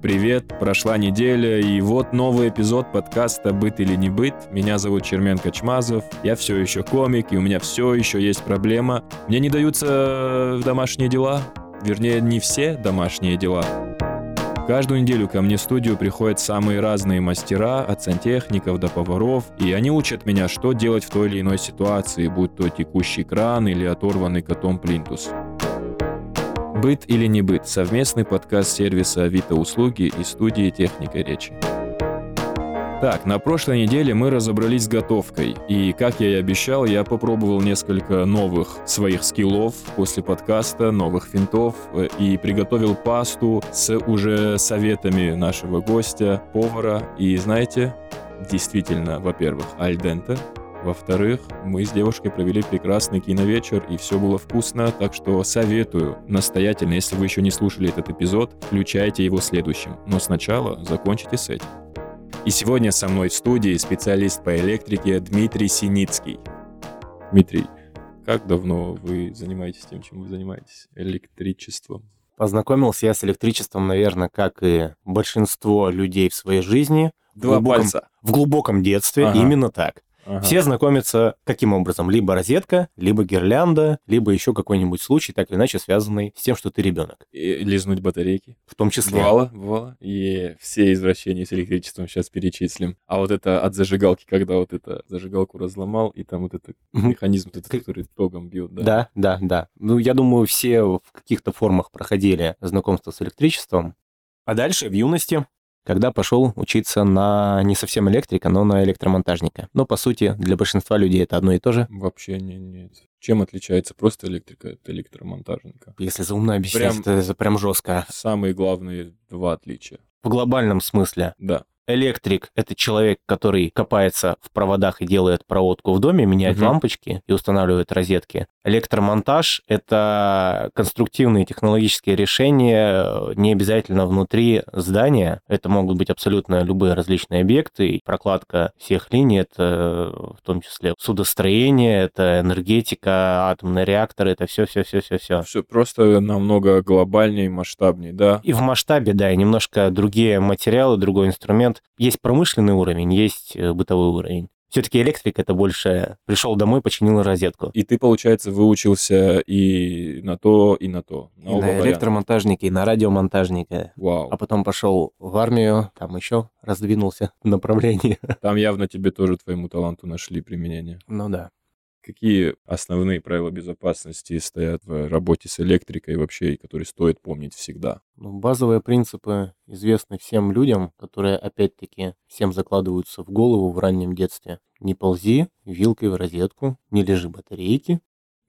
Привет, прошла неделя, и вот новый эпизод подкаста «Быт или не быт». Меня зовут Черменко Чмазов, я все еще комик, и у меня все еще есть проблема. Мне не даются домашние дела, вернее, не все домашние дела. Каждую неделю ко мне в студию приходят самые разные мастера, от сантехников до поваров, и они учат меня, что делать в той или иной ситуации, будь то текущий кран или оторванный котом плинтус. «Быт или не быт» — совместный подкаст сервиса Авито Услуги и студии Техника Речи. Так, на прошлой неделе мы разобрались с готовкой, и, как я и обещал, я попробовал несколько новых своих скиллов после подкаста, новых финтов, э, и приготовил пасту с уже советами нашего гостя, повара, и знаете, действительно, во-первых, альдента, во-вторых, мы с девушкой провели прекрасный киновечер, и все было вкусно, так что советую настоятельно, если вы еще не слушали этот эпизод, включайте его следующим. Но сначала закончите с этим. И сегодня со мной в студии специалист по электрике Дмитрий Синицкий. Дмитрий, как давно вы занимаетесь тем, чем вы занимаетесь? Электричеством? Познакомился я с электричеством, наверное, как и большинство людей в своей жизни. Два в глубоком, пальца. В глубоком детстве, Ага. именно так. Ага. Все знакомятся каким образом? Либо розетка, либо гирлянда, либо еще какой-нибудь случай, так или иначе связанный с тем, что ты ребенок. И лизнуть батарейки. В том числе. Бывало, бывало. И все извращения с электричеством сейчас перечислим. А вот это от зажигалки, когда вот это зажигалку разломал, и там вот этот механизм, вот этот, который тогом бьет, да? Да, да, да. Ну, я думаю, все в каких-то формах проходили знакомство с электричеством. А дальше, в юности, когда пошел учиться на не совсем электрика, но на электромонтажника. Но, по сути, для большинства людей это одно и то же. Вообще не, нет. Чем отличается просто электрика от электромонтажника? Если заумно объяснять, Прям- это, это прям жестко. Самые главные два отличия. В глобальном смысле Да. Электрик — это человек, который копается в проводах и делает проводку в доме, меняет Мгм. лампочки и устанавливает розетки. Электромонтаж — это конструктивные технологические решения, э, не обязательно внутри здания. Это могут быть абсолютно любые различные объекты. И прокладка всех линий — это э, в том числе судостроение, это энергетика, атомные реакторы, это все-все-все-все-все. Все просто намного глобальнее, масштабнее, да. И в масштабе, да, и немножко другие материалы, другой инструмент. Есть промышленный уровень, есть э, бытовой уровень. Все-таки электрик это больше пришел домой, починил розетку. И ты, получается, выучился и на то, и на то. И оба на варианта. электромонтажника, и на радиомонтажника. Вау. А потом пошел в армию, там еще раздвинулся в направлении. Там явно тебе тоже твоему таланту нашли применение. Ну да. Какие основные правила безопасности стоят в работе с электрикой вообще, и которые стоит помнить всегда? Ну, базовые принципы известны всем людям, которые, опять-таки, всем закладываются в голову в раннем детстве. Не ползи вилкой в розетку, не лежи батарейки,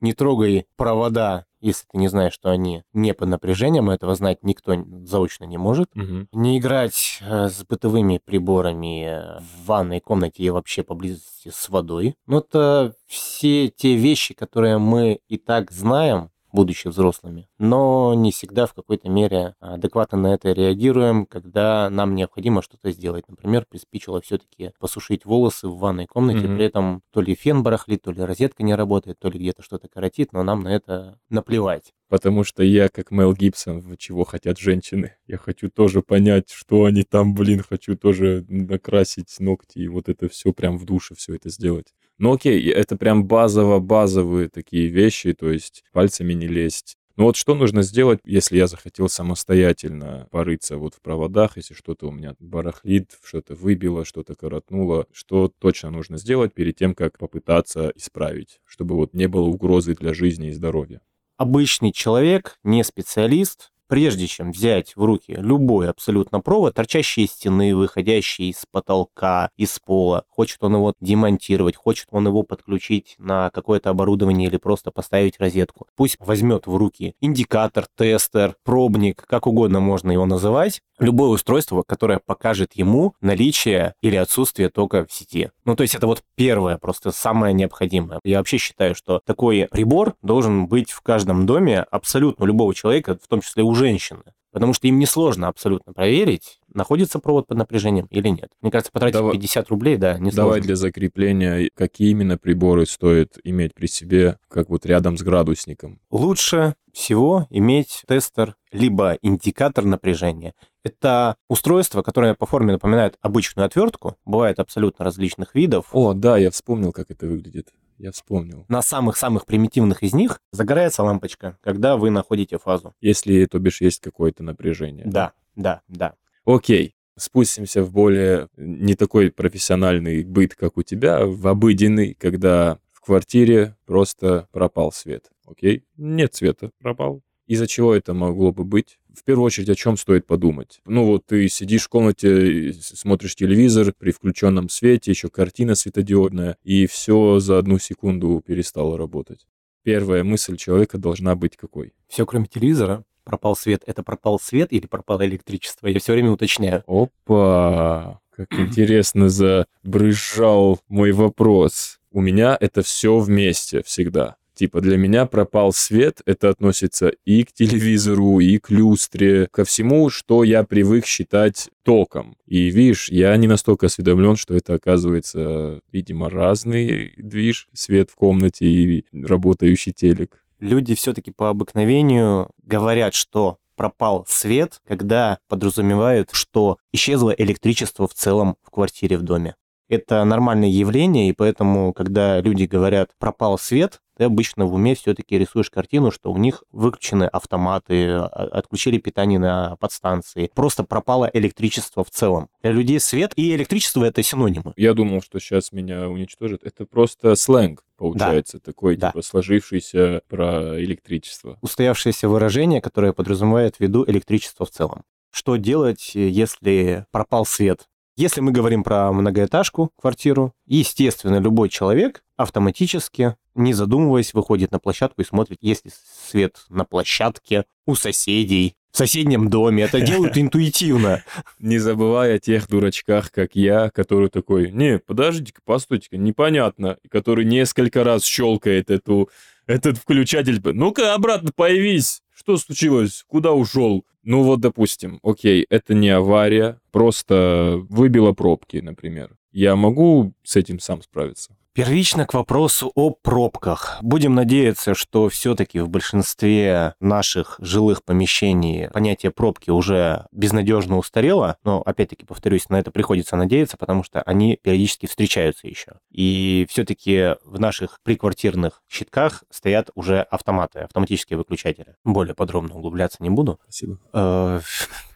не трогай провода, если ты не знаешь, что они не под напряжением, этого знать никто заочно не может. Не играть э, с бытовыми приборами э, в ванной комнате и вообще поблизости с водой. Ну, это все те вещи, которые мы и так знаем, будучи взрослыми, но не всегда в какой-то мере адекватно на это реагируем, когда нам необходимо что-то сделать. Например, приспичило все-таки посушить волосы в ванной комнате, Мгм. при этом то ли фен барахлит, то ли розетка не работает, то ли где-то что-то коротит, но нам на это наплевать. Потому что я, как Мел Гибсон, чего хотят женщины. Я хочу тоже понять, что они там, блин, хочу тоже накрасить ногти, и вот это все прям в душе все это сделать. Ну окей, это прям базово-базовые такие вещи, то есть пальцами не лезть. Ну вот что нужно сделать, если я захотел самостоятельно порыться вот в проводах, если что-то у меня барахлит, что-то выбило, что-то коротнуло, что точно нужно сделать перед тем, как попытаться исправить, чтобы вот не было угрозы для жизни и здоровья. обычный человек, не специалист, прежде чем взять в руки любой абсолютно провод, торчащий из стены, выходящий из потолка, из пола, хочет он его демонтировать, хочет он его подключить на какое-то оборудование или просто поставить розетку, пусть возьмет в руки индикатор, тестер, пробник, как угодно можно его называть, любое устройство, которое покажет ему наличие или отсутствие тока в сети. Ну, то есть это вот первое, просто самое необходимое. Я вообще считаю, что такой прибор должен быть в каждом доме абсолютно любого человека, в том числе у женщины. Потому что им несложно абсолютно проверить, находится провод под напряжением или нет. Мне кажется, потратить Давай- 50 рублей, да, не Давай для закрепления, какие именно приборы стоит иметь при себе, как вот рядом с градусником. Лучше всего иметь тестер либо индикатор напряжения. Это устройство, которое по форме напоминает обычную отвертку, бывает абсолютно различных видов. О, да, я вспомнил, как это выглядит. Я вспомнил. На самых-самых примитивных из них загорается лампочка, когда вы находите фазу. Если, то бишь, есть какое-то напряжение. Да, да, да. Окей. Спустимся в более не такой профессиональный быт, как у тебя, в обыденный, когда в квартире просто пропал свет. Окей? Нет света, пропал. Из-за чего это могло бы быть? В первую очередь, о чем стоит подумать? Ну вот ты сидишь в комнате, смотришь телевизор при включенном свете, еще картина светодиодная, и все за одну секунду перестало работать. Первая мысль человека должна быть какой? Все, кроме телевизора. Пропал свет. Это пропал свет или пропало электричество? Я все время уточняю. Опа! Как интересно забрызжал мой вопрос. У меня это все вместе всегда. Типа для меня пропал свет, это относится и к телевизору, и к люстре, ко всему, что я привык считать током. И видишь, я не настолько осведомлен, что это оказывается, видимо, разный движ, свет в комнате и работающий телек. Люди все-таки по обыкновению говорят, что пропал свет, когда подразумевают, что исчезло электричество в целом в квартире, в доме. Это нормальное явление, и поэтому, когда люди говорят «пропал свет», ты обычно в уме все-таки рисуешь картину, что у них выключены автоматы, а- отключили питание на подстанции, просто пропало электричество в целом. Для людей свет и электричество — это синонимы. Я думал, что сейчас меня уничтожат. Это просто сленг, получается, такой, Да. типа, сложившийся про электричество. устоявшееся выражение, которое подразумевает в виду электричество в целом. Что делать, если пропал свет? Если мы говорим про многоэтажку, квартиру, естественно, любой человек автоматически, не задумываясь, выходит на площадку и смотрит, есть ли свет на площадке, у соседей, в соседнем доме. Это делают интуитивно. Не забывая о тех дурачках, как я, который такой, не, подождите-ка, постойте-ка, непонятно, который несколько раз щелкает эту, этот включатель. Ну-ка, обратно появись! Что случилось? Куда ушел? Ну вот, допустим, окей, это не авария, просто выбило пробки, например. Я могу с этим сам справиться? Первично к вопросу о пробках. Будем надеяться, что все-таки в большинстве наших жилых помещений понятие пробки уже безнадежно устарело, но, опять-таки, повторюсь, на это приходится надеяться, потому что они периодически встречаются еще. И все-таки в наших приквартирных щитках стоят уже автоматы, автоматические выключатели. Более подробно углубляться не буду. Спасибо.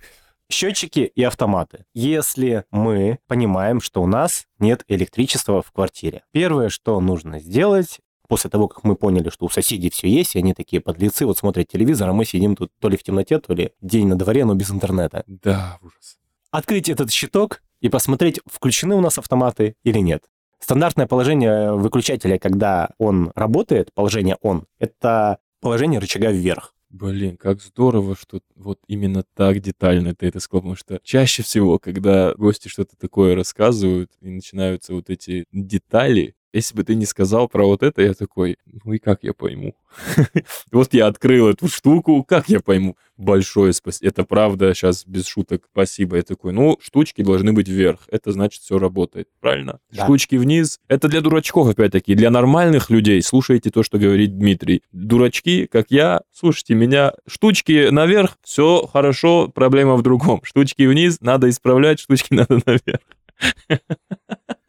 Э, счетчики и автоматы. Если мы понимаем, что у нас нет электричества в квартире, первое, что нужно сделать, после того, как мы поняли, что у соседей все есть, и они такие подлецы, вот смотрят телевизор, а мы сидим тут то ли в темноте, то ли день на дворе, но без интернета. Да, ужас. Открыть этот щиток и посмотреть, включены у нас автоматы или нет. Стандартное положение выключателя, когда он работает, положение «он», это положение рычага вверх. Блин, как здорово, что вот именно так детально ты это сказал, потому что чаще всего, когда гости что-то такое рассказывают, и начинаются вот эти детали, если бы ты не сказал про вот это, я такой, ну и как я пойму? Вот я открыл эту штуку, как я пойму? Большое спасибо. Это правда, сейчас без шуток, спасибо. Я такой, ну, штучки должны быть вверх. Это значит, все работает. Правильно? Да. Штучки вниз. Это для дурачков, опять-таки. Для нормальных людей слушайте то, что говорит Дмитрий. Дурачки, как я, слушайте меня. Штучки наверх, все хорошо, проблема в другом. Штучки вниз, надо исправлять, штучки надо наверх.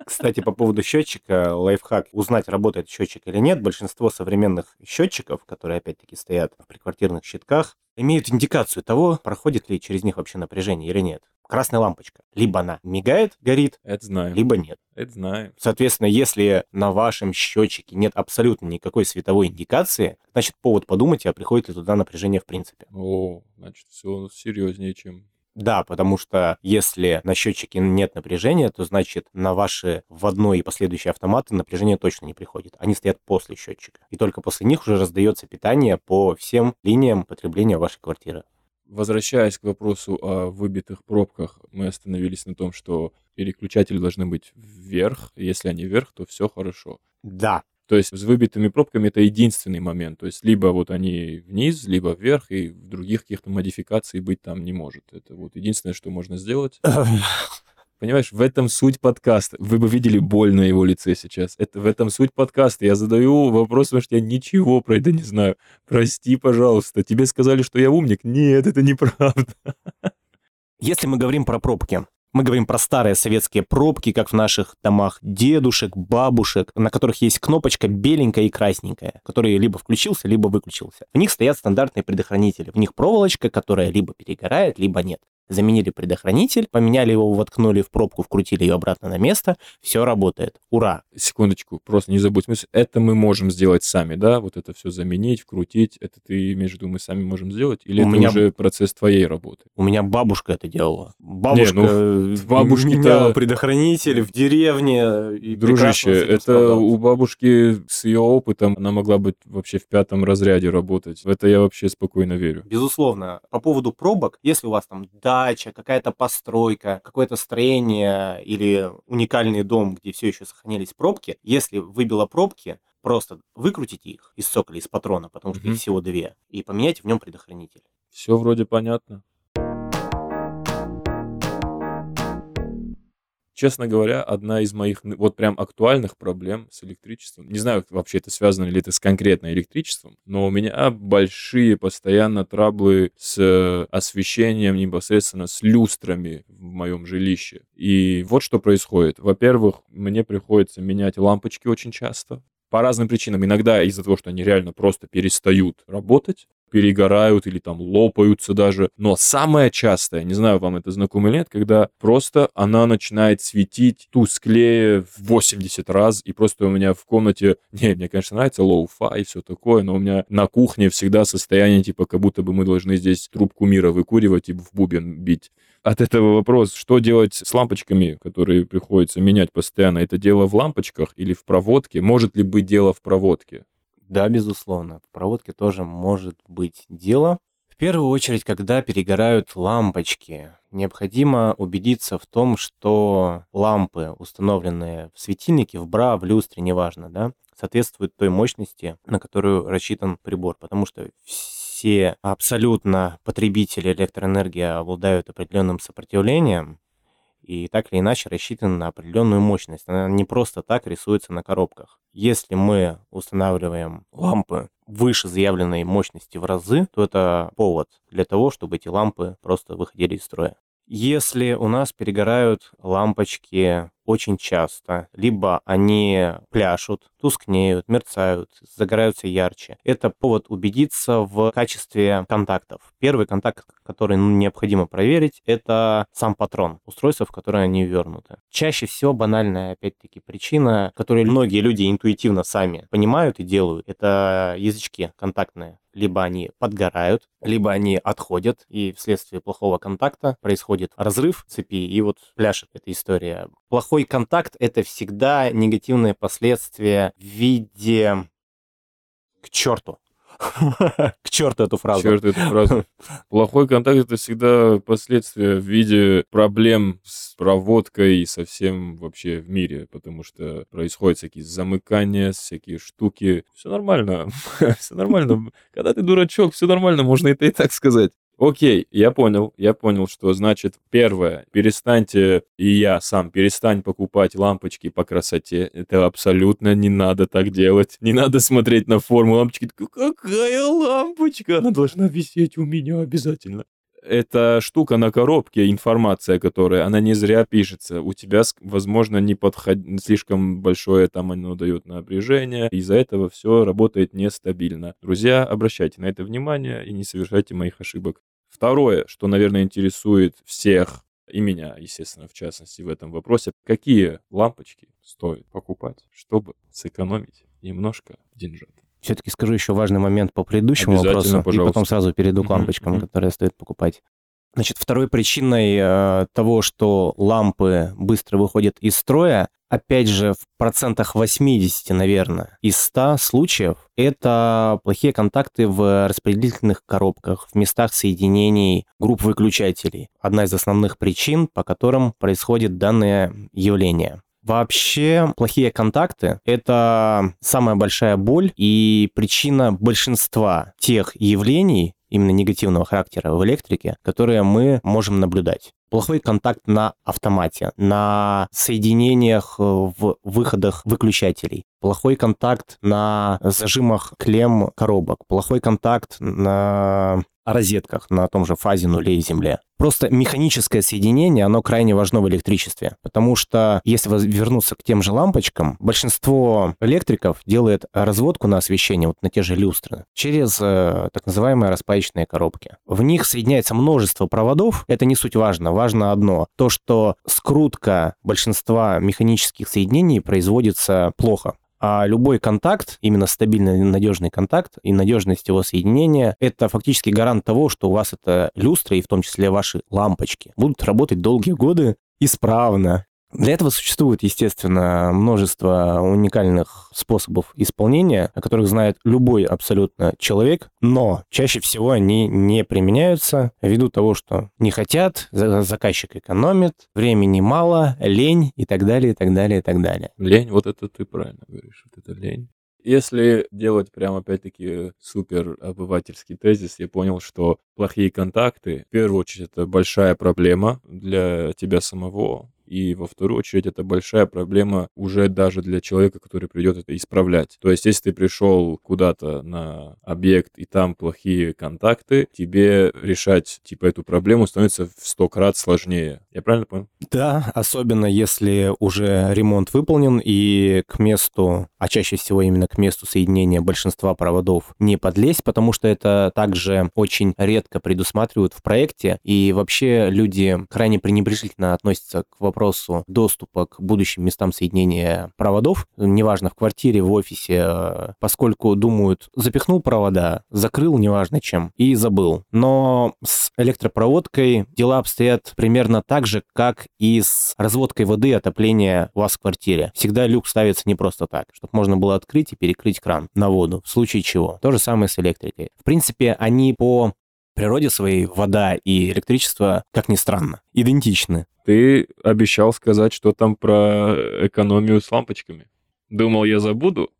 Кстати, по поводу счетчика, лайфхак, узнать, работает счетчик или нет. Большинство современных счетчиков, которые опять-таки стоят в приквартирных щитках, имеют индикацию того, проходит ли через них вообще напряжение или нет. Красная лампочка. Либо она мигает, горит, Это знаем. либо нет. Это знаем. Соответственно, если на вашем счетчике нет абсолютно никакой световой индикации, значит повод подумать, а приходит ли туда напряжение в принципе. О, значит, все серьезнее, чем... Да, потому что если на счетчике нет напряжения, то значит на ваши вводной и последующие автоматы напряжение точно не приходит. Они стоят после счетчика. И только после них уже раздается питание по всем линиям потребления вашей квартиры. Возвращаясь к вопросу о выбитых пробках, мы остановились на том, что переключатели должны быть вверх. Если они вверх, то все хорошо. Да, То есть с выбитыми пробками это единственный момент. То есть либо вот они вниз, либо вверх, и в других каких-то модификаций быть там не может. Это вот единственное, что можно сделать. Понимаешь, в этом суть подкаста. Вы бы видели боль на его лице сейчас. Это в этом суть подкаста. Я задаю вопрос, потому что я ничего про это не знаю. Прости, пожалуйста. Тебе сказали, что я умник? Нет, это неправда. Если мы говорим про пробки, мы говорим про старые советские пробки, как в наших домах дедушек, бабушек, на которых есть кнопочка беленькая и красненькая, который либо включился, либо выключился. В них стоят стандартные предохранители. В них проволочка, которая либо перегорает, либо нет заменили предохранитель, поменяли его, воткнули в пробку, вкрутили ее обратно на место, все работает. Ура! Секундочку, просто не забудь. Это мы можем сделать сами, да? Вот это все заменить, вкрутить. Это ты между мы сами можем сделать? Или у это меня... уже процесс твоей работы? У меня бабушка это делала. Бабушка не, ну, бабушки меняла предохранитель в деревне. И Дружище, это у бабушки с ее опытом она могла быть вообще в пятом разряде работать. В это я вообще спокойно верю. Безусловно. По поводу пробок, если у вас там дача, какая-то постройка, какое-то строение или уникальный дом, где все еще сохранились пробки, если выбило пробки, просто выкрутите их из соколя, из патрона, потому что их всего две, и поменяйте в нем предохранитель. Все вроде понятно. Честно говоря, одна из моих вот прям актуальных проблем с электричеством. Не знаю, вообще это связано ли это с конкретно электричеством, но у меня большие постоянно траблы с э, освещением непосредственно с люстрами в моем жилище. И вот что происходит. Во-первых, мне приходится менять лампочки очень часто по разным причинам. Иногда из-за того, что они реально просто перестают работать, перегорают или там лопаются даже. Но самое частое, не знаю, вам это знакомо или нет, когда просто она начинает светить тусклее в 80 раз, и просто у меня в комнате, не, мне, конечно, нравится lo-fi и все такое, но у меня на кухне всегда состояние, типа, как будто бы мы должны здесь трубку мира выкуривать и в бубен бить от этого вопрос, что делать с лампочками, которые приходится менять постоянно? Это дело в лампочках или в проводке? Может ли быть дело в проводке? Да, безусловно. В проводке тоже может быть дело. В первую очередь, когда перегорают лампочки, необходимо убедиться в том, что лампы, установленные в светильнике, в бра, в люстре, неважно, да, соответствуют той мощности, на которую рассчитан прибор, потому что все абсолютно потребители электроэнергии обладают определенным сопротивлением, и так или иначе рассчитаны на определенную мощность. Она не просто так рисуется на коробках. Если мы устанавливаем лампы выше заявленной мощности в разы, то это повод для того, чтобы эти лампы просто выходили из строя. Если у нас перегорают лампочки очень часто, либо они пляшут, тускнеют, мерцают, загораются ярче. Это повод убедиться в качестве контактов. Первый контакт, который необходимо проверить, это сам патрон, устройство, в которое они вернуты. Чаще всего банальная, опять-таки, причина, которую многие люди интуитивно сами понимают и делают, это язычки контактные либо они подгорают, либо они отходят, и вследствие плохого контакта происходит разрыв цепи, и вот пляшет эта история. Плохой контакт — это всегда негативные последствия в виде... К черту. К черту эту фразу. К черту эту фразу. Плохой контакт это всегда последствия в виде проблем с проводкой и совсем вообще в мире, потому что происходят всякие замыкания, всякие штуки. Все нормально. все нормально. Когда ты дурачок, все нормально, можно это и так сказать. Окей, я понял, я понял, что значит первое, перестаньте, и я сам, перестань покупать лампочки по красоте. Это абсолютно не надо так делать. Не надо смотреть на форму лампочки. Какая лампочка? Она должна висеть у меня обязательно эта штука на коробке, информация, которая, она не зря пишется. У тебя, возможно, не подход... слишком большое там оно дает напряжение. Из-за этого все работает нестабильно. Друзья, обращайте на это внимание и не совершайте моих ошибок. Второе, что, наверное, интересует всех, и меня, естественно, в частности, в этом вопросе, какие лампочки стоит покупать, чтобы сэкономить немножко деньжат все-таки скажу еще важный момент по предыдущему вопросу, пожалуйста. и потом сразу перейду к лампочкам, mm-hmm. которые стоит покупать. Значит, второй причиной э, того, что лампы быстро выходят из строя, опять же, в процентах 80, наверное, из 100 случаев, это плохие контакты в распределительных коробках, в местах соединений групп выключателей. Одна из основных причин, по которым происходит данное явление. Вообще, плохие контакты — это самая большая боль и причина большинства тех явлений, именно негативного характера в электрике, которые мы можем наблюдать. Плохой контакт на автомате, на соединениях в выходах выключателей, плохой контакт на зажимах клем коробок, плохой контакт на розетках на том же фазе нулей Земле. Просто механическое соединение, оно крайне важно в электричестве, потому что если вернуться к тем же лампочкам, большинство электриков делает разводку на освещение, вот на те же люстры, через э, так называемые распаечные коробки. В них соединяется множество проводов, это не суть важно, важно одно, то, что скрутка большинства механических соединений производится плохо. А любой контакт, именно стабильный надежный контакт и надежность его соединения, это фактически гарант того, что у вас это люстры и в том числе ваши лампочки будут работать долгие годы исправно. Для этого существует, естественно, множество уникальных способов исполнения, о которых знает любой абсолютно человек, но чаще всего они не применяются ввиду того, что не хотят, заказчик экономит, времени мало, лень и так далее, и так далее, и так далее. Лень, вот это ты правильно говоришь, вот это лень. Если делать прям опять-таки супер обывательский тезис, я понял, что плохие контакты, в первую очередь, это большая проблема для тебя самого, и во вторую очередь это большая проблема уже даже для человека, который придет это исправлять. То есть, если ты пришел куда-то на объект и там плохие контакты, тебе решать типа эту проблему становится в сто крат сложнее. Я правильно понял? Да, особенно если уже ремонт выполнен и к месту, а чаще всего именно к месту соединения большинства проводов не подлезть, потому что это также очень редко предусматривают в проекте, и вообще люди крайне пренебрежительно относятся к вопросу вопросу доступа к будущим местам соединения проводов, неважно, в квартире, в офисе, э, поскольку думают, запихнул провода, закрыл, неважно чем, и забыл. Но с электропроводкой дела обстоят примерно так же, как и с разводкой воды и отопления у вас в квартире. Всегда люк ставится не просто так, чтобы можно было открыть и перекрыть кран на воду, в случае чего. То же самое с электрикой. В принципе, они по природе своей вода и электричество, как ни странно, идентичны. Ты обещал сказать, что там про экономию с лампочками. Думал, я забуду?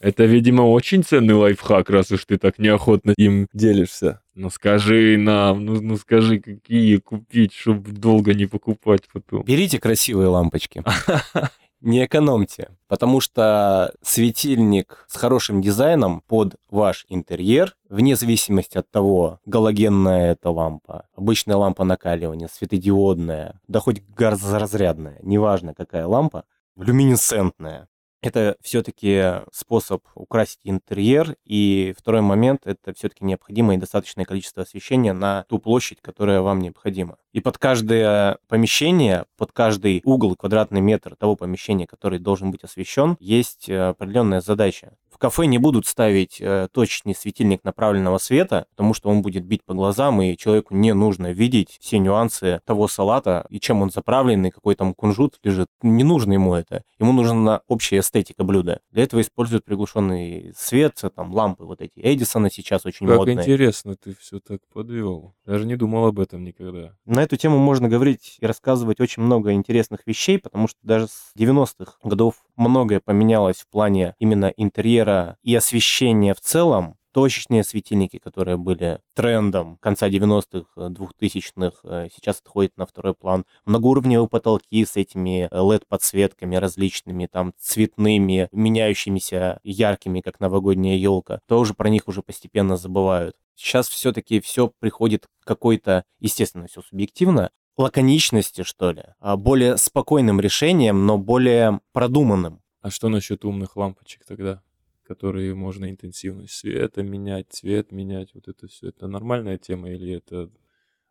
Это, видимо, очень ценный лайфхак, раз уж ты так неохотно им делишься. Ну скажи нам, ну, ну скажи, какие купить, чтобы долго не покупать потом. Берите красивые лампочки. не экономьте, потому что светильник с хорошим дизайном под ваш интерьер, вне зависимости от того, галогенная это лампа, обычная лампа накаливания, светодиодная, да хоть газоразрядная, неважно какая лампа, люминесцентная, это все-таки способ украсить интерьер, и второй момент – это все-таки необходимое и достаточное количество освещения на ту площадь, которая вам необходима. И под каждое помещение, под каждый угол, квадратный метр того помещения, который должен быть освещен, есть э, определенная задача кафе не будут ставить э, точечный светильник направленного света, потому что он будет бить по глазам, и человеку не нужно видеть все нюансы того салата, и чем он заправлен, и какой там кунжут лежит. Не нужно ему это. Ему нужна общая эстетика блюда. Для этого используют приглушенный свет, там лампы вот эти. Эдисона сейчас очень как модные. Как интересно ты все так подвел. Даже не думал об этом никогда. На эту тему можно говорить и рассказывать очень много интересных вещей, потому что даже с 90-х годов многое поменялось в плане именно интерьера и освещения в целом. Точечные светильники, которые были трендом конца 90-х, 2000-х, э, сейчас отходят на второй план. Многоуровневые потолки с этими LED-подсветками различными, там, цветными, меняющимися, яркими, как новогодняя елка. Тоже про них уже постепенно забывают. Сейчас все-таки все приходит какой-то, естественно, все субъективно, лаконичности, что ли, а более спокойным решением, но более продуманным. А что насчет умных лампочек тогда? Которые можно интенсивность света менять, цвет менять, вот это все, это нормальная тема или это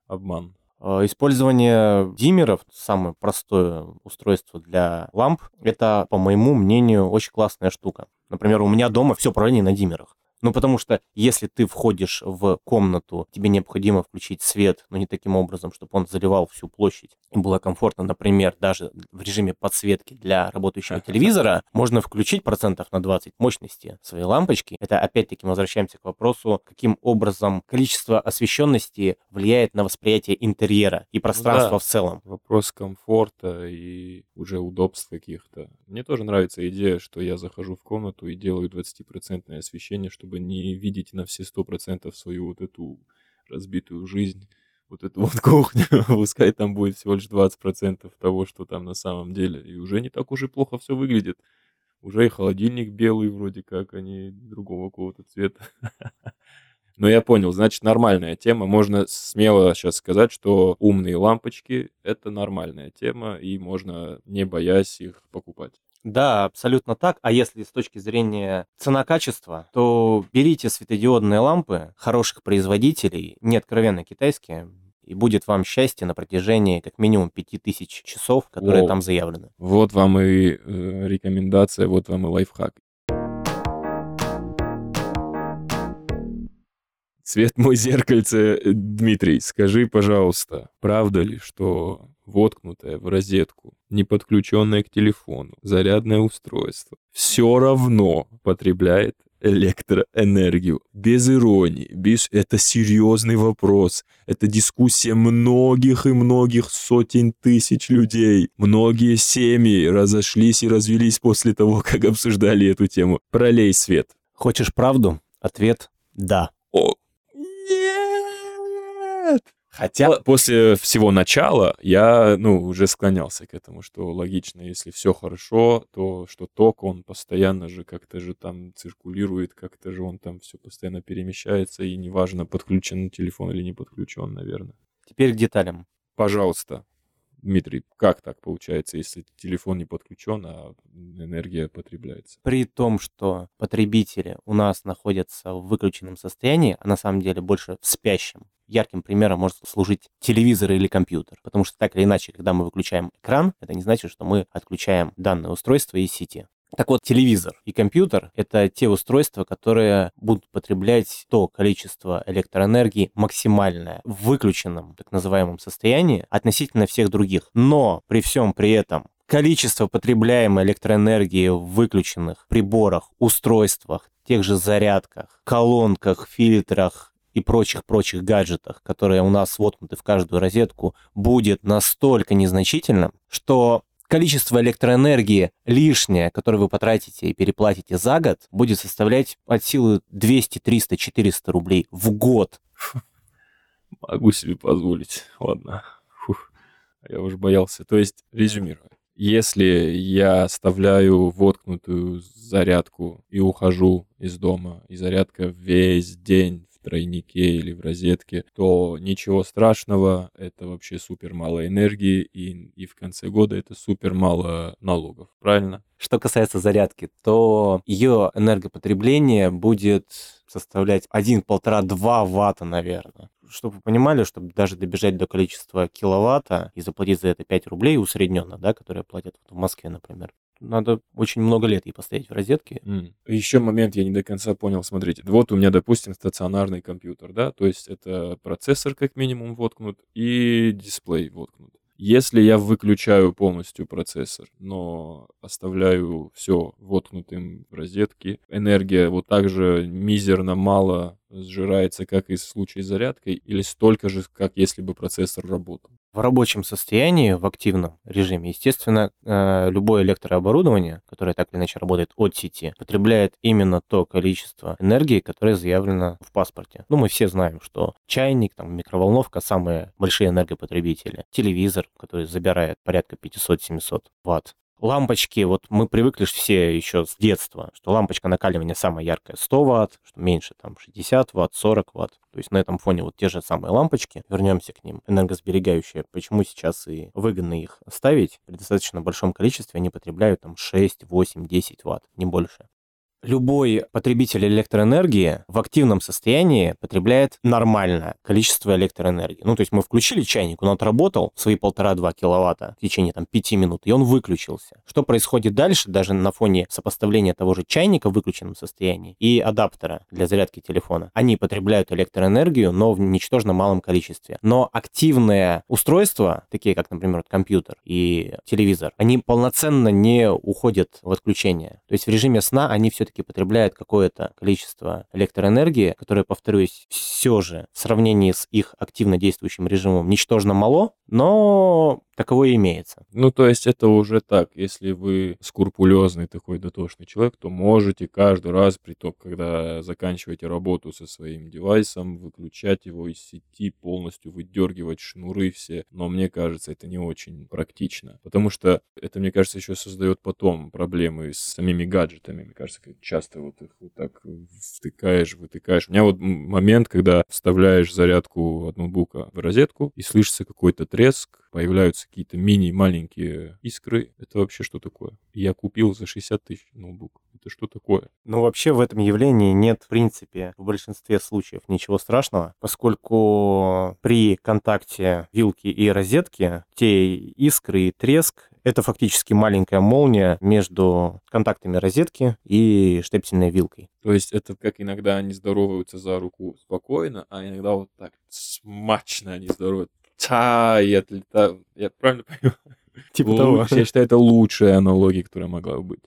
обман? А, использование диммеров, самое простое устройство для ламп, это, по моему мнению, очень классная штука. Например, у меня дома все управление на диммерах. Ну, потому что если ты входишь в комнату, тебе необходимо включить свет, но не таким образом, чтобы он заливал всю площадь и было комфортно, например, даже в режиме подсветки для работающего телевизора, можно включить процентов на 20 мощности своей лампочки. Это опять-таки мы возвращаемся к вопросу, каким образом количество освещенности влияет на восприятие интерьера и пространства Ну да. в целом. Вопрос комфорта и уже удобств каких-то. Мне тоже нравится идея, что я захожу в комнату и делаю 20% освещение, чтобы не видеть на все 100% свою вот эту разбитую жизнь, вот эту вот кухню. Пускай там будет всего лишь 20% того, что там на самом деле. И уже не так уж и плохо все выглядит. Уже и холодильник белый вроде как, а не другого какого-то цвета. Но я понял, значит, нормальная тема. Можно смело сейчас сказать, что умные лампочки — это нормальная тема, и можно, не боясь их покупать. Да, абсолютно так. А если с точки зрения цена-качества, то берите светодиодные лампы хороших производителей, не откровенно китайские, и будет вам счастье на протяжении как минимум 5000 часов, которые Воу. там заявлены. Вот вам и э, рекомендация, вот вам и лайфхак. Цвет мой зеркальце, э, Дмитрий, скажи, пожалуйста, правда ли, что воткнутое в розетку, не подключенное к телефону, зарядное устройство все равно потребляет электроэнергию? Без иронии, без... Это серьезный вопрос. Это дискуссия многих и многих сотен тысяч людей. Многие семьи разошлись и развелись после того, как обсуждали эту тему. Пролей свет. Хочешь правду? Ответ – да. О, нет! Хотя после всего начала я, ну, уже склонялся к этому, что логично, если все хорошо, то что ток, он постоянно же как-то же там циркулирует, как-то же он там все постоянно перемещается, и неважно, подключен телефон или не подключен, наверное. Теперь к деталям. Пожалуйста, Дмитрий, как так получается, если телефон не подключен, а энергия потребляется? При том, что потребители у нас находятся в выключенном состоянии, а на самом деле больше в спящем, ярким примером может служить телевизор или компьютер. Потому что так или иначе, когда мы выключаем экран, это не значит, что мы отключаем данное устройство из сети. Так вот, телевизор и компьютер — это те устройства, которые будут потреблять то количество электроэнергии максимальное в выключенном, так называемом состоянии относительно всех других. Но при всем при этом количество потребляемой электроэнергии в выключенных приборах, устройствах, тех же зарядках, колонках, фильтрах и прочих-прочих гаджетах, которые у нас воткнуты в каждую розетку, будет настолько незначительным, что количество электроэнергии лишнее, которое вы потратите и переплатите за год, будет составлять от силы 200, 300, 400 рублей в год. Могу себе позволить. Ладно. Фух. Я уже боялся. То есть, резюмируя. Если я оставляю воткнутую зарядку и ухожу из дома, и зарядка весь день в тройнике или в розетке, то ничего страшного, это вообще супер мало энергии, и, и в конце года это супер мало налогов, правильно? Что касается зарядки, то ее энергопотребление будет составлять 1,5-2 ватта, наверное. Чтобы вы понимали, чтобы даже добежать до количества киловатта и заплатить за это 5 рублей усредненно, да, которые платят вот в Москве, например, надо очень много лет ей постоять в розетке. Еще момент я не до конца понял. Смотрите, вот у меня, допустим, стационарный компьютер, да, то есть это процессор как минимум воткнут и дисплей воткнут. Если я выключаю полностью процессор, но оставляю все воткнутым в розетке, энергия вот так же мизерно мало сжирается, как и в случае с зарядкой, или столько же, как если бы процессор работал. В рабочем состоянии, в активном режиме, естественно, э, любое электрооборудование, которое так или иначе работает от сети, потребляет именно то количество энергии, которое заявлено в паспорте. Ну, мы все знаем, что чайник, там, микроволновка – самые большие энергопотребители. Телевизор, который забирает порядка 500-700 ватт. Лампочки, вот мы привыкли все еще с детства, что лампочка накаливания самая яркая 100 ватт, что меньше там 60 ватт, 40 ватт. То есть на этом фоне вот те же самые лампочки, вернемся к ним, энергосберегающие, почему сейчас и выгодно их ставить, при достаточно большом количестве они потребляют там 6, 8, 10 ватт, не больше. Любой потребитель электроэнергии в активном состоянии потребляет нормальное количество электроэнергии. Ну, то есть мы включили чайник, он отработал свои полтора-два киловатта в течение там пяти минут, и он выключился. Что происходит дальше, даже на фоне сопоставления того же чайника в выключенном состоянии и адаптера для зарядки телефона? Они потребляют электроэнергию, но в ничтожно малом количестве. Но активные устройства, такие как, например, компьютер и телевизор, они полноценно не уходят в отключение. То есть в режиме сна они все все-таки потребляют какое-то количество электроэнергии, которое, повторюсь, все же в сравнении с их активно действующим режимом ничтожно мало, но таковое имеется. Ну, то есть это уже так. Если вы скрупулезный такой дотошный человек, то можете каждый раз, при том, когда заканчиваете работу со своим девайсом, выключать его из сети, полностью выдергивать шнуры все. Но мне кажется, это не очень практично. Потому что это, мне кажется, еще создает потом проблемы с самими гаджетами. Мне кажется, часто вот их вот так втыкаешь, вытыкаешь. У меня вот момент, когда вставляешь зарядку от ноутбука в розетку, и слышится какой-то треск, появляются какие-то мини-маленькие искры. Это вообще что такое? Я купил за 60 тысяч ноутбук. Это что такое? Ну, вообще в этом явлении нет, в принципе, в большинстве случаев ничего страшного, поскольку при контакте вилки и розетки те искры и треск это фактически маленькая молния между контактами розетки и штепсельной вилкой. То есть это как иногда они здороваются за руку спокойно, а иногда вот так смачно они здороваются та и отлетаю. Я правильно понимаю? Типа того. Я считаю, это лучшая аналогия, которая могла быть.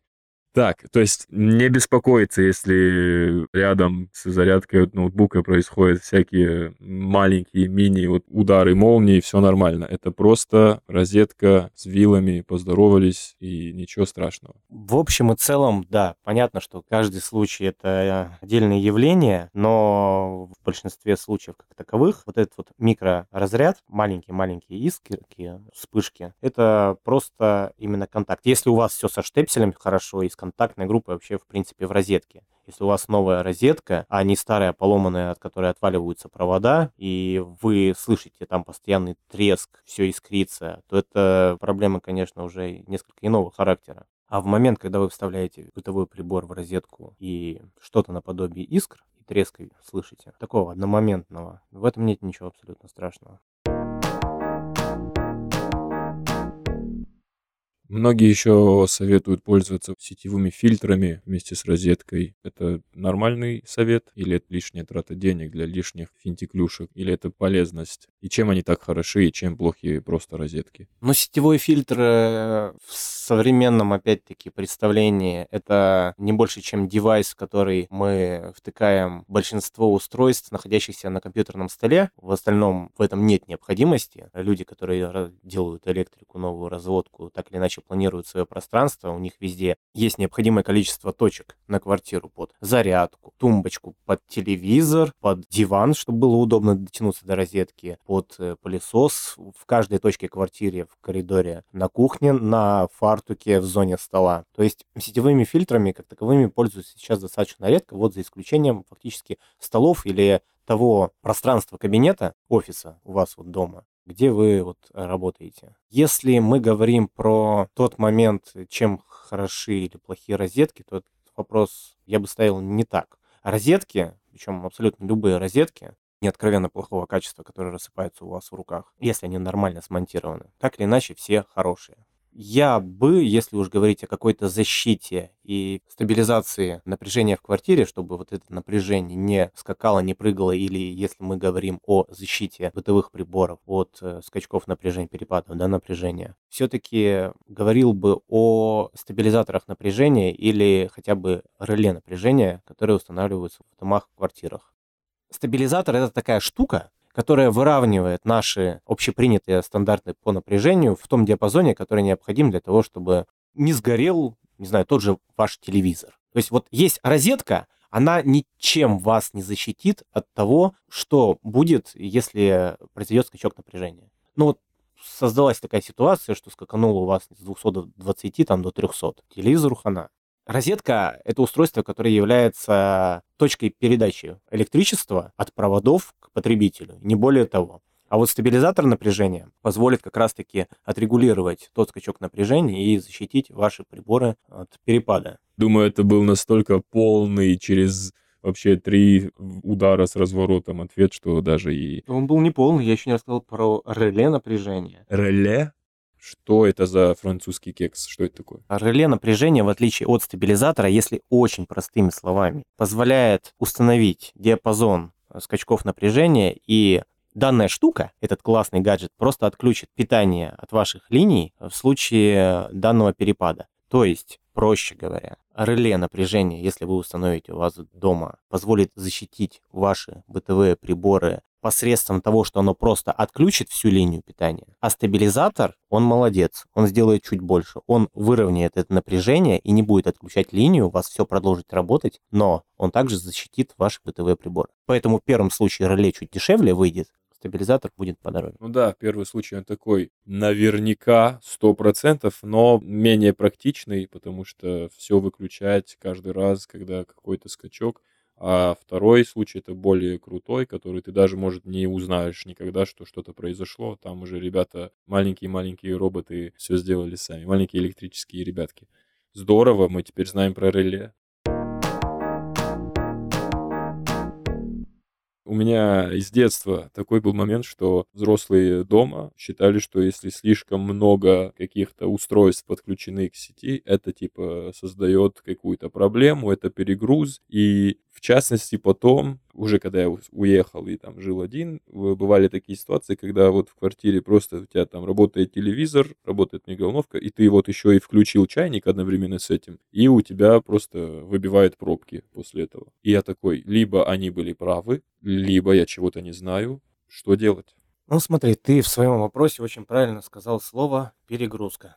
Так, то есть не беспокоиться, если рядом с зарядкой от ноутбука происходят всякие маленькие мини вот удары молнии, все нормально. Это просто розетка с вилами, поздоровались и ничего страшного. В общем и целом, да, понятно, что каждый случай это отдельное явление, но в большинстве случаев как таковых вот этот вот микроразряд, маленькие-маленькие искорки, вспышки, это просто именно контакт. Если у вас все со штепселем хорошо и с контактной группы вообще, в принципе, в розетке. Если у вас новая розетка, а не старая поломанная, от которой отваливаются провода, и вы слышите там постоянный треск, все искрится, то это проблема, конечно, уже несколько иного характера. А в момент, когда вы вставляете бытовой прибор в розетку и что-то наподобие искр, и треска слышите, такого одномоментного, в этом нет ничего абсолютно страшного. Многие еще советуют пользоваться сетевыми фильтрами вместе с розеткой. Это нормальный совет или это лишняя трата денег для лишних финтиклюшек? Или это полезность? И чем они так хороши, и чем плохи просто розетки? Ну, сетевой фильтр э, в современном, опять-таки, представлении это не больше, чем девайс, в который мы втыкаем большинство устройств, находящихся на компьютерном столе. В остальном в этом нет необходимости. Люди, которые делают электрику, новую разводку, так или иначе планируют свое пространство, у них везде есть необходимое количество точек на квартиру под зарядку, тумбочку под телевизор, под диван, чтобы было удобно дотянуться до розетки, под э, пылесос в каждой точке квартиры, в коридоре, на кухне, на фартуке, в зоне стола. То есть сетевыми фильтрами, как таковыми, пользуются сейчас достаточно редко, вот за исключением фактически столов или того пространства кабинета, офиса у вас вот дома, где вы вот работаете. Если мы говорим про тот момент, чем хороши или плохие розетки, то этот вопрос я бы ставил не так. Розетки, причем абсолютно любые розетки, не откровенно плохого качества, которые рассыпаются у вас в руках, если они нормально смонтированы. Так или иначе, все хорошие я бы, если уж говорить о какой-то защите и стабилизации напряжения в квартире, чтобы вот это напряжение не скакало, не прыгало, или если мы говорим о защите бытовых приборов от э, скачков напряжения, перепадов да, напряжения, все-таки говорил бы о стабилизаторах напряжения или хотя бы реле напряжения, которые устанавливаются в домах, в квартирах. Стабилизатор — это такая штука, которая выравнивает наши общепринятые стандарты по напряжению в том диапазоне, который необходим для того, чтобы не сгорел, не знаю, тот же ваш телевизор. То есть вот есть розетка, она ничем вас не защитит от того, что будет, если произойдет скачок напряжения. Ну вот создалась такая ситуация, что скакануло у вас с 220 там, до 300. Телевизору хана. Розетка — это устройство, которое является точкой передачи электричества от проводов к потребителю, не более того. А вот стабилизатор напряжения позволит как раз-таки отрегулировать тот скачок напряжения и защитить ваши приборы от перепада. Думаю, это был настолько полный через вообще три удара с разворотом ответ, что даже и... Он был не полный, я еще не рассказал про реле напряжения. Реле? Что это за французский кекс? Что это такое? Реле напряжения, в отличие от стабилизатора, если очень простыми словами, позволяет установить диапазон скачков напряжения и Данная штука, этот классный гаджет, просто отключит питание от ваших линий в случае данного перепада. То есть, проще говоря, реле напряжения, если вы установите у вас дома, позволит защитить ваши бытовые приборы посредством того, что оно просто отключит всю линию питания. А стабилизатор, он молодец, он сделает чуть больше. Он выровняет это напряжение и не будет отключать линию, у вас все продолжит работать, но он также защитит ваши бытовые приборы. Поэтому в первом случае реле чуть дешевле выйдет, стабилизатор будет подороже. Ну да, первый случай он такой наверняка 100%, но менее практичный, потому что все выключать каждый раз, когда какой-то скачок. А второй случай это более крутой, который ты даже, может, не узнаешь никогда, что что-то произошло. Там уже ребята, маленькие-маленькие роботы все сделали сами, маленькие электрические ребятки. Здорово, мы теперь знаем про реле. У меня из детства такой был момент, что взрослые дома считали, что если слишком много каких-то устройств подключены к сети, это типа создает какую-то проблему, это перегруз. И в частности потом уже когда я уехал и там жил один, бывали такие ситуации, когда вот в квартире просто у тебя там работает телевизор, работает микроволновка, и ты вот еще и включил чайник одновременно с этим, и у тебя просто выбивает пробки после этого. И я такой, либо они были правы, либо я чего-то не знаю, что делать? Ну смотри, ты в своем вопросе очень правильно сказал слово «перегрузка».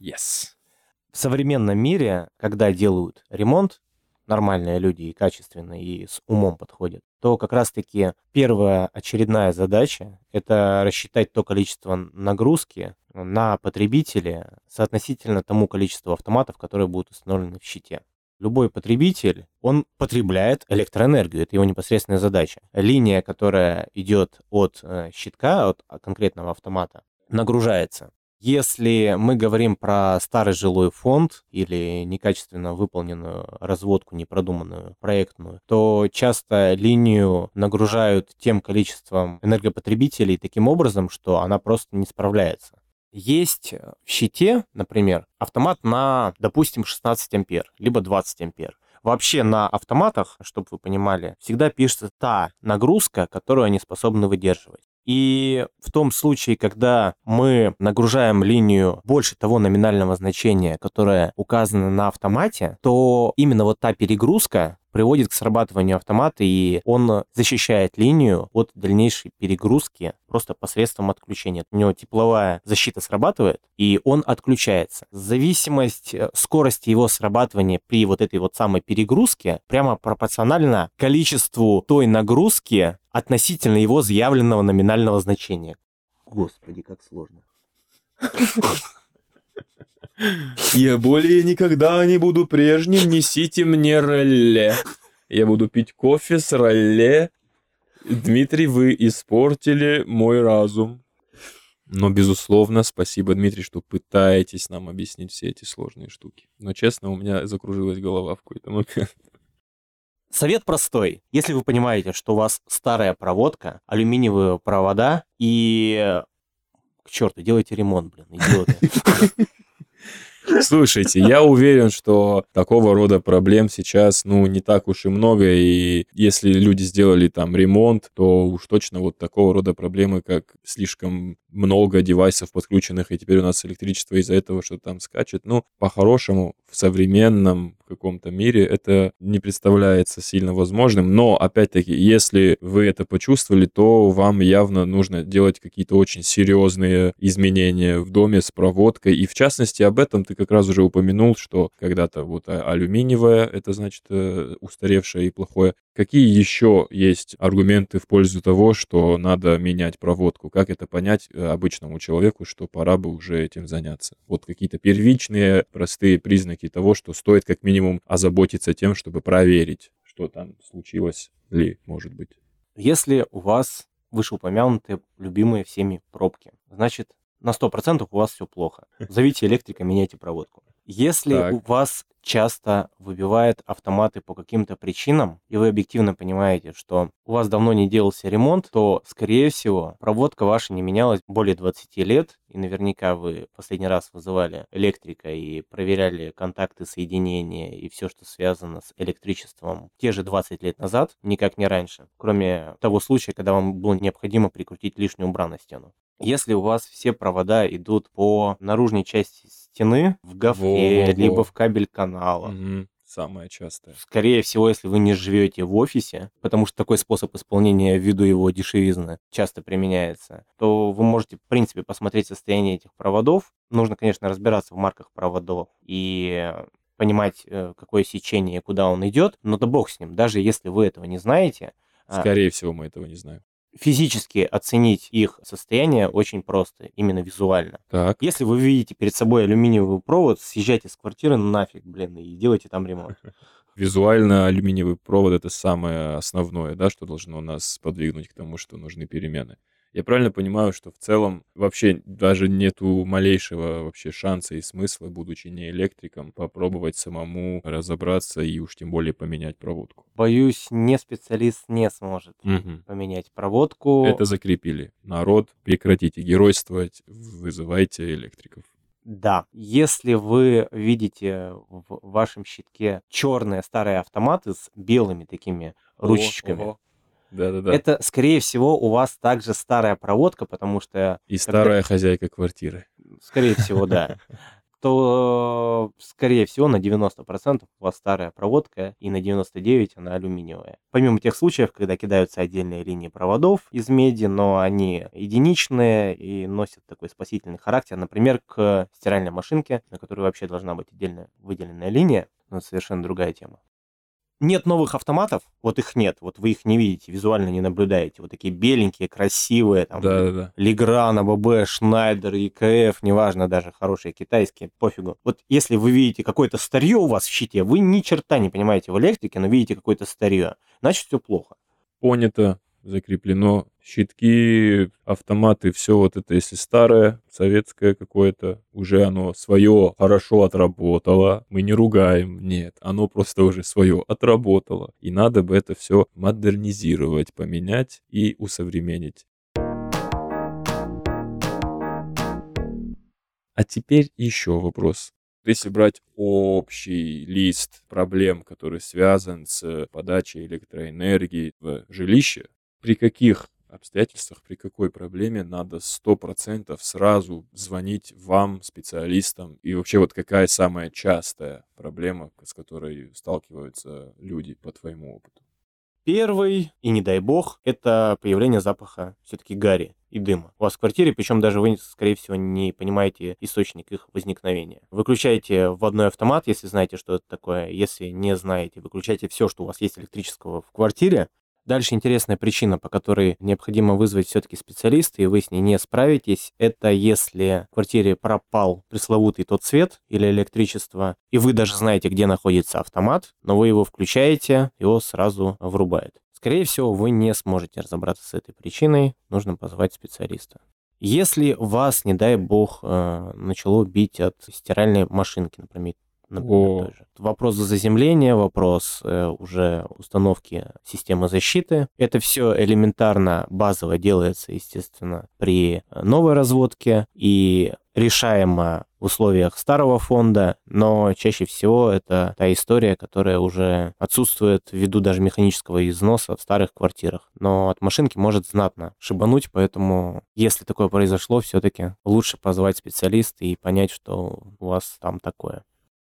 Yes. В современном мире, когда делают ремонт, нормальные люди и качественные, и с умом подходят, то как раз-таки первая очередная задача – это рассчитать то количество нагрузки на потребителя соотносительно тому количеству автоматов, которые будут установлены в щите. Любой потребитель, он потребляет электроэнергию, это его непосредственная задача. Линия, которая идет от э, щитка, от конкретного автомата, нагружается. Если мы говорим про старый жилой фонд или некачественно выполненную разводку, непродуманную проектную, то часто линию нагружают тем количеством энергопотребителей таким образом, что она просто не справляется. Есть в щите, например, автомат на, допустим, 16 ампер, либо 20 ампер. Вообще на автоматах, чтобы вы понимали, всегда пишется та нагрузка, которую они способны выдерживать. И в том случае, когда мы нагружаем линию больше того номинального значения, которое указано на автомате, то именно вот та перегрузка, приводит к срабатыванию автомата, и он защищает линию от дальнейшей перегрузки просто посредством отключения. У него тепловая защита срабатывает, и он отключается. Зависимость э, скорости его срабатывания при вот этой вот самой перегрузке прямо пропорциональна количеству той нагрузки относительно его заявленного номинального значения. Господи, как сложно. Я более никогда не буду прежним, несите мне ролле. Я буду пить кофе с ролле. Дмитрий, вы испортили мой разум. Но, безусловно, спасибо, Дмитрий, что пытаетесь нам объяснить все эти сложные штуки. Но, честно, у меня закружилась голова в какой-то момент. Совет простой. Если вы понимаете, что у вас старая проводка, алюминиевые провода и... К черту, делайте ремонт, блин, идиоты. Слушайте, я уверен, что такого рода проблем сейчас, ну, не так уж и много, и если люди сделали там ремонт, то уж точно вот такого рода проблемы, как слишком много девайсов подключенных, и теперь у нас электричество из-за этого что там скачет, ну, по-хорошему, в современном каком-то мире это не представляется сильно возможным, но, опять-таки, если вы это почувствовали, то вам явно нужно делать какие-то очень серьезные изменения в доме с проводкой, и в частности, об этом ты как раз уже упомянул, что когда-то вот а, алюминиевое, это значит э, устаревшее и плохое. Какие еще есть аргументы в пользу того, что надо менять проводку? Как это понять э, обычному человеку, что пора бы уже этим заняться? Вот какие-то первичные простые признаки того, что стоит как минимум озаботиться тем, чтобы проверить, что там случилось ли, может быть. Если у вас вышеупомянутые любимые всеми пробки. Значит, на 100% у вас все плохо. Зовите электрика, меняйте проводку. Если Так. у вас часто выбивает автоматы по каким-то причинам, и вы объективно понимаете, что у вас давно не делался ремонт, то, скорее всего, проводка ваша не менялась более 20 лет, и наверняка вы последний раз вызывали электрика и проверяли контакты соединения и все, что связано с электричеством те же 20 лет назад, никак не раньше, кроме того случая, когда вам было необходимо прикрутить лишнюю бра на стену. Если у вас все провода идут по наружной части стены, в Во-во-во. либо в кабель канала, Мгм. Самое частое. скорее всего, если вы не живете в офисе, потому что такой способ исполнения ввиду его дешевизны часто применяется, то вы можете, в принципе, посмотреть состояние этих проводов. Нужно, конечно, разбираться в марках проводов и понимать, э, какое сечение и куда он идет, но да бог с ним, даже если вы этого не знаете, а, Скорее всего, мы этого не знаем. Физически оценить их состояние очень просто, именно визуально. Так. Если вы видите перед собой алюминиевый провод, съезжайте с квартиры нафиг, блин, и делайте там ремонт. Визуально алюминиевый провод это самое основное, да, что должно нас подвигнуть к тому, что нужны перемены. Я правильно понимаю, что в целом вообще даже нету малейшего вообще шанса и смысла, будучи не электриком, попробовать самому разобраться и уж тем более поменять проводку. Боюсь, не специалист не сможет Мгм. поменять проводку. Это закрепили. Народ, прекратите геройствовать, вызывайте электриков. Да. Если вы видите в вашем щитке черные старые автоматы с белыми такими ручечками, Ого. Да-да-да. это, скорее всего, у вас также старая проводка, потому что, И старая хозяйка квартиры. скорее всего, да, то, скорее всего, на 90% у вас старая проводка, и на 99% она алюминиевая. Помимо тех случаев, когда кидаются отдельные линии проводов из меди, но они единичные и носят такой спасительный характер, например, к стиральной машинке, на которой вообще должна быть отдельно выделенная линия, но это совершенно другая тема. Нет новых автоматов, вот их нет, вот вы их не видите, визуально не наблюдаете, вот такие беленькие, красивые, там, Да-да-да. Лигран, АББ, Шнайдер, ИКФ, неважно, даже хорошие китайские, пофигу. Вот если вы видите какое-то старье у вас в щите, вы ни черта не понимаете в электрике, но видите какое-то старье, значит все плохо. Понято, закреплено. Щитки, автоматы, все вот это, если старое, советское какое-то, уже оно свое хорошо отработало. Мы не ругаем, нет, оно просто уже свое отработало. И надо бы это все модернизировать, поменять и усовременить. А теперь еще вопрос. Если брать общий лист проблем, который связан с подачей электроэнергии в жилище, при каких обстоятельствах, при какой проблеме надо 100% сразу звонить вам, специалистам? И вообще вот какая самая частая проблема, с которой сталкиваются люди по твоему опыту? Первый, и не дай бог, это появление запаха все-таки гари и дыма. У вас в квартире, причем даже вы, скорее всего, не понимаете источник их возникновения. Выключайте вводной автомат, если знаете, что это такое. Если не знаете, выключайте все, что у вас есть электрического в квартире. Дальше интересная причина, по которой необходимо вызвать все-таки специалиста, и вы с ней не справитесь, это если в квартире пропал пресловутый тот свет или электричество, и вы даже знаете, где находится автомат, но вы его включаете, его сразу врубает. Скорее всего, вы не сможете разобраться с этой причиной, нужно позвать специалиста. Если вас, не дай бог, э, начало бить от стиральной машинки, например, например, О. той же. Вопрос заземления, вопрос э, уже установки системы защиты. Это все элементарно, базово делается, естественно, при э, новой разводке и решаемо в условиях старого фонда, но чаще всего это та история, которая уже отсутствует ввиду даже механического износа в старых квартирах. Но от машинки может знатно шибануть, поэтому если такое произошло, все-таки лучше позвать специалиста и понять, что у вас там такое.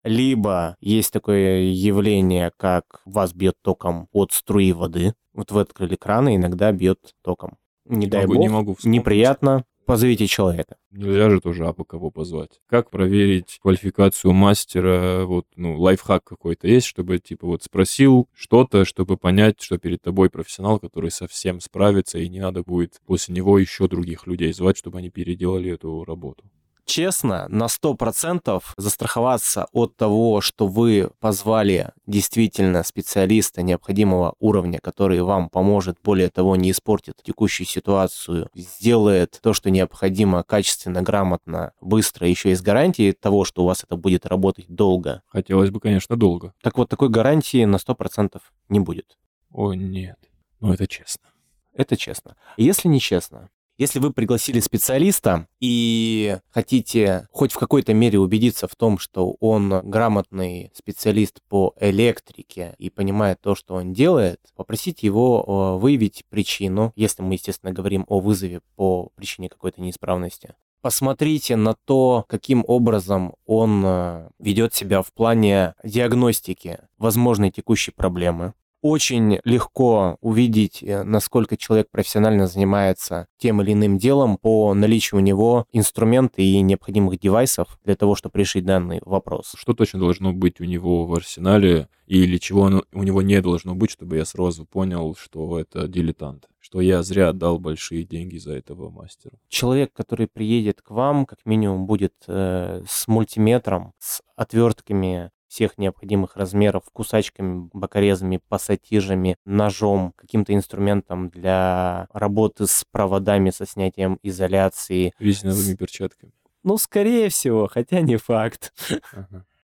Либо есть такое явление, как вас бьет током от струи воды. Вот вы открыли кран, и иногда бьет током. Не дай могу, бог, не могу вспомнить. неприятно, позовите человека. Нельзя же тоже абы кого позвать. Как проверить квалификацию мастера? Вот, ну, лайфхак какой-то есть, чтобы, типа, вот спросил что-то, чтобы понять, что перед тобой профессионал, который совсем справится, и не надо будет после него еще других людей звать, чтобы они переделали эту работу. Честно, на 100% застраховаться от того, что вы позвали действительно специалиста необходимого уровня, который вам поможет, более того, не испортит текущую ситуацию, сделает то, что необходимо, качественно, грамотно, быстро, еще и с гарантией того, что у вас это будет работать долго. Хотелось бы, конечно, долго. Так вот, такой гарантии на 100% не будет. О, нет. Ну, это честно. Это честно. Если не честно, если вы пригласили специалиста и хотите хоть в какой-то мере убедиться в том, что он грамотный специалист по электрике и понимает то, что он делает, попросите его э, выявить причину, если мы, естественно, говорим о вызове по причине какой-то неисправности. Посмотрите на то, каким образом он э, ведет себя в плане диагностики возможной текущей проблемы очень легко увидеть, э, насколько человек профессионально занимается тем или иным делом по наличию у него инструментов и необходимых девайсов для того, чтобы решить данный вопрос. Что точно должно быть у него в арсенале или чего у него не должно быть, чтобы я сразу понял, что это дилетант? что я зря отдал большие деньги за этого мастера. Человек, который приедет к вам, как минимум будет э, с мультиметром, с отвертками, всех необходимых размеров, кусачками, бокорезами, пассатижами, ножом, каким-то инструментом для работы с проводами, со снятием изоляции. Резиновыми перчатками. Ну, скорее всего, хотя не факт.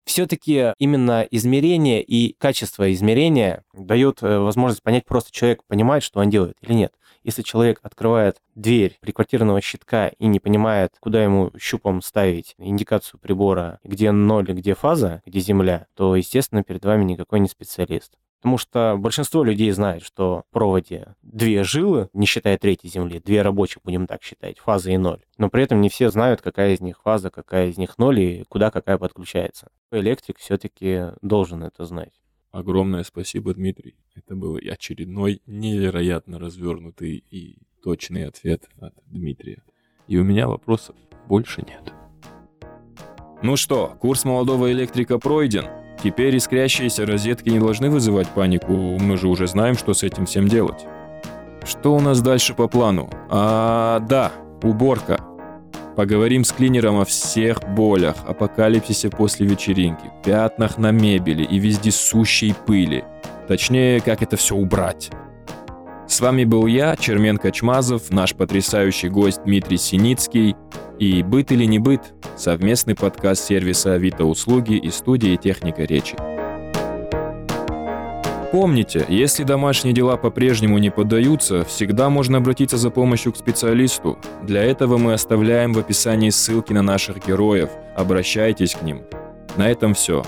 Все-таки именно измерение и качество измерения дает э, возможность понять, просто человек понимает, что он делает или нет. Если человек открывает дверь приквартирного щитка и не понимает, куда ему щупом ставить индикацию прибора, где ноль, где фаза, где земля, то, естественно, перед вами никакой не специалист. Потому что большинство людей знает, что в проводе две жилы, не считая третьей земли, две рабочих, будем так считать, фаза и ноль. Но при этом не все знают, какая из них фаза, какая из них ноль и куда какая подключается. Электрик все-таки должен это знать. Огромное спасибо, Дмитрий. Это был очередной невероятно развернутый и точный ответ от Дмитрия. И у меня вопросов больше нет. Ну что, курс молодого электрика пройден. Теперь искрящиеся розетки не должны вызывать панику, мы же уже знаем, что с этим всем делать. Что у нас дальше по плану? А, да, уборка. Поговорим с клинером о всех болях, апокалипсисе после вечеринки, пятнах на мебели и вездесущей пыли. Точнее, как это все убрать. С вами был я, Черменко Чмазов, наш потрясающий гость Дмитрий Синицкий и «Быт или не быт» — совместный подкаст сервиса Авито Услуги и студии Техника Речи. Помните, если домашние дела по-прежнему не поддаются, всегда можно обратиться за помощью к специалисту. Для этого мы оставляем в описании ссылки на наших героев. Обращайтесь к ним. На этом все.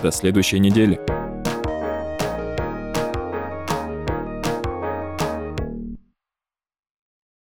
До следующей недели.